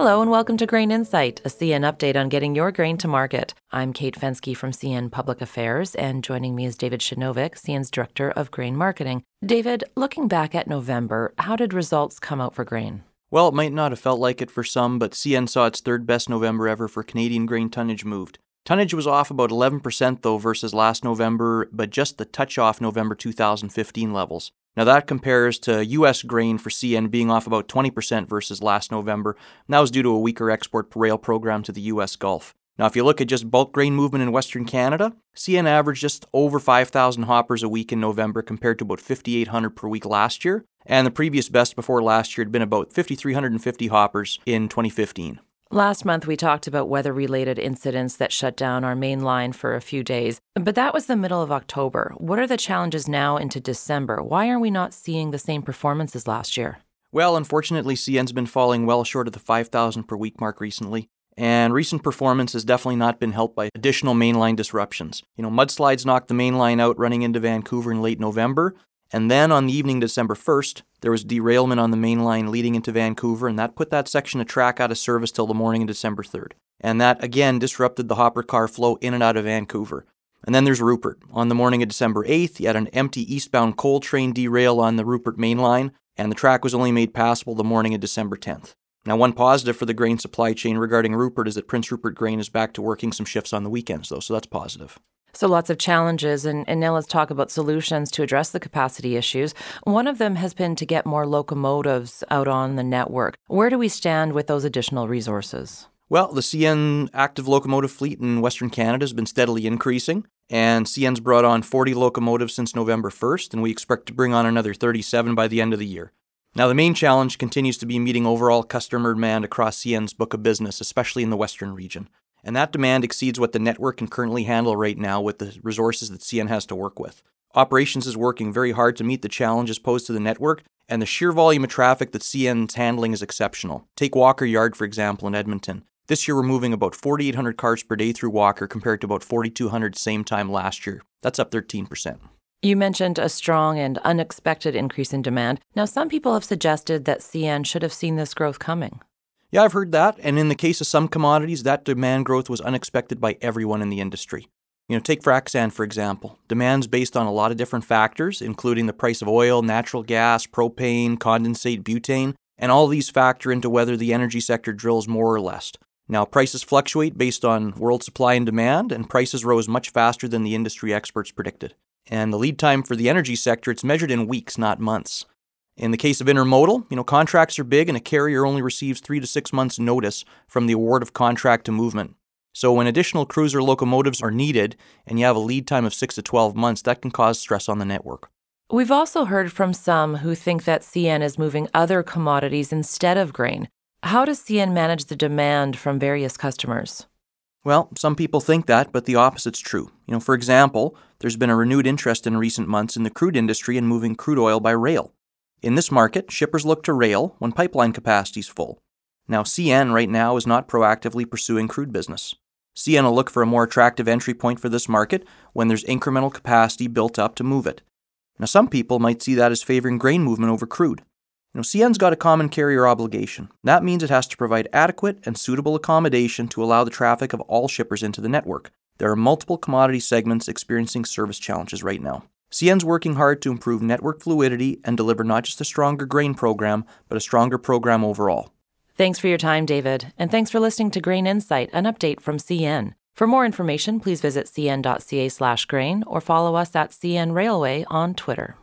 Hello and welcome to Grain Insight, a CN update on getting your grain to market. I'm Kate Fensky from CN Public Affairs, and joining me is David Shinovic, CN's Director of Grain Marketing. David, looking back at November, how did results come out for grain? Well, it might not have felt like it for some, but CN saw its third best November ever for Canadian grain tonnage moved. Tonnage was off about 11% though versus last November, but just the touch off November 2015 levels. Now, that compares to U.S. grain for CN being off about 20% versus last November, and that was due to a weaker export rail program to the U.S. Gulf. Now, if you look at just bulk grain movement in Western Canada, CN averaged just over 5,000 hoppers a week in November compared to about 5,800 per week last year, and the previous best before last year had been about 5,350 hoppers in 2015. Last month, we talked about weather related incidents that shut down our main line for a few days, but that was the middle of October. What are the challenges now into December? Why are we not seeing the same performance as last year? Well, unfortunately, CN's been falling well short of the 5,000 per week mark recently, and recent performance has definitely not been helped by additional mainline disruptions. You know, mudslides knocked the main line out running into Vancouver in late November, and then on the evening December 1st, there was derailment on the main line leading into Vancouver, and that put that section of track out of service till the morning of December 3rd. And that again disrupted the hopper car flow in and out of Vancouver. And then there's Rupert. On the morning of December 8th, you had an empty eastbound coal train derail on the Rupert main line, and the track was only made passable the morning of December 10th. Now, one positive for the grain supply chain regarding Rupert is that Prince Rupert Grain is back to working some shifts on the weekends, though, so that's positive. So, lots of challenges, and, and now let's talk about solutions to address the capacity issues. One of them has been to get more locomotives out on the network. Where do we stand with those additional resources? Well, the CN active locomotive fleet in Western Canada has been steadily increasing, and CN's brought on 40 locomotives since November 1st, and we expect to bring on another 37 by the end of the year. Now, the main challenge continues to be meeting overall customer demand across CN's book of business, especially in the Western region. And that demand exceeds what the network can currently handle right now with the resources that CN has to work with. Operations is working very hard to meet the challenges posed to the network, and the sheer volume of traffic that CN's handling is exceptional. Take Walker Yard, for example, in Edmonton. This year, we're moving about 4,800 cars per day through Walker compared to about 4,200 same time last year. That's up 13%. You mentioned a strong and unexpected increase in demand. Now, some people have suggested that CN should have seen this growth coming. Yeah, I've heard that. And in the case of some commodities, that demand growth was unexpected by everyone in the industry. You know, take frac sand, for example. Demand's based on a lot of different factors, including the price of oil, natural gas, propane, condensate, butane, and all these factor into whether the energy sector drills more or less. Now, prices fluctuate based on world supply and demand, and prices rose much faster than the industry experts predicted. And the lead time for the energy sector, it's measured in weeks, not months. In the case of intermodal, you know, contracts are big and a carrier only receives 3 to 6 months notice from the award of contract to movement. So when additional cruiser locomotives are needed and you have a lead time of 6 to 12 months, that can cause stress on the network. We've also heard from some who think that CN is moving other commodities instead of grain. How does CN manage the demand from various customers? Well, some people think that, but the opposite's true. You know, for example, there's been a renewed interest in recent months in the crude industry in moving crude oil by rail. In this market, shippers look to rail when pipeline capacity is full. Now, CN right now is not proactively pursuing crude business. CN will look for a more attractive entry point for this market when there's incremental capacity built up to move it. Now, some people might see that as favoring grain movement over crude. You know, CN's got a common carrier obligation. That means it has to provide adequate and suitable accommodation to allow the traffic of all shippers into the network. There are multiple commodity segments experiencing service challenges right now. CN's working hard to improve network fluidity and deliver not just a stronger grain program, but a stronger program overall. Thanks for your time, David, and thanks for listening to Grain Insight, an update from CN. For more information, please visit cn.ca/grain or follow us at CN Railway on Twitter.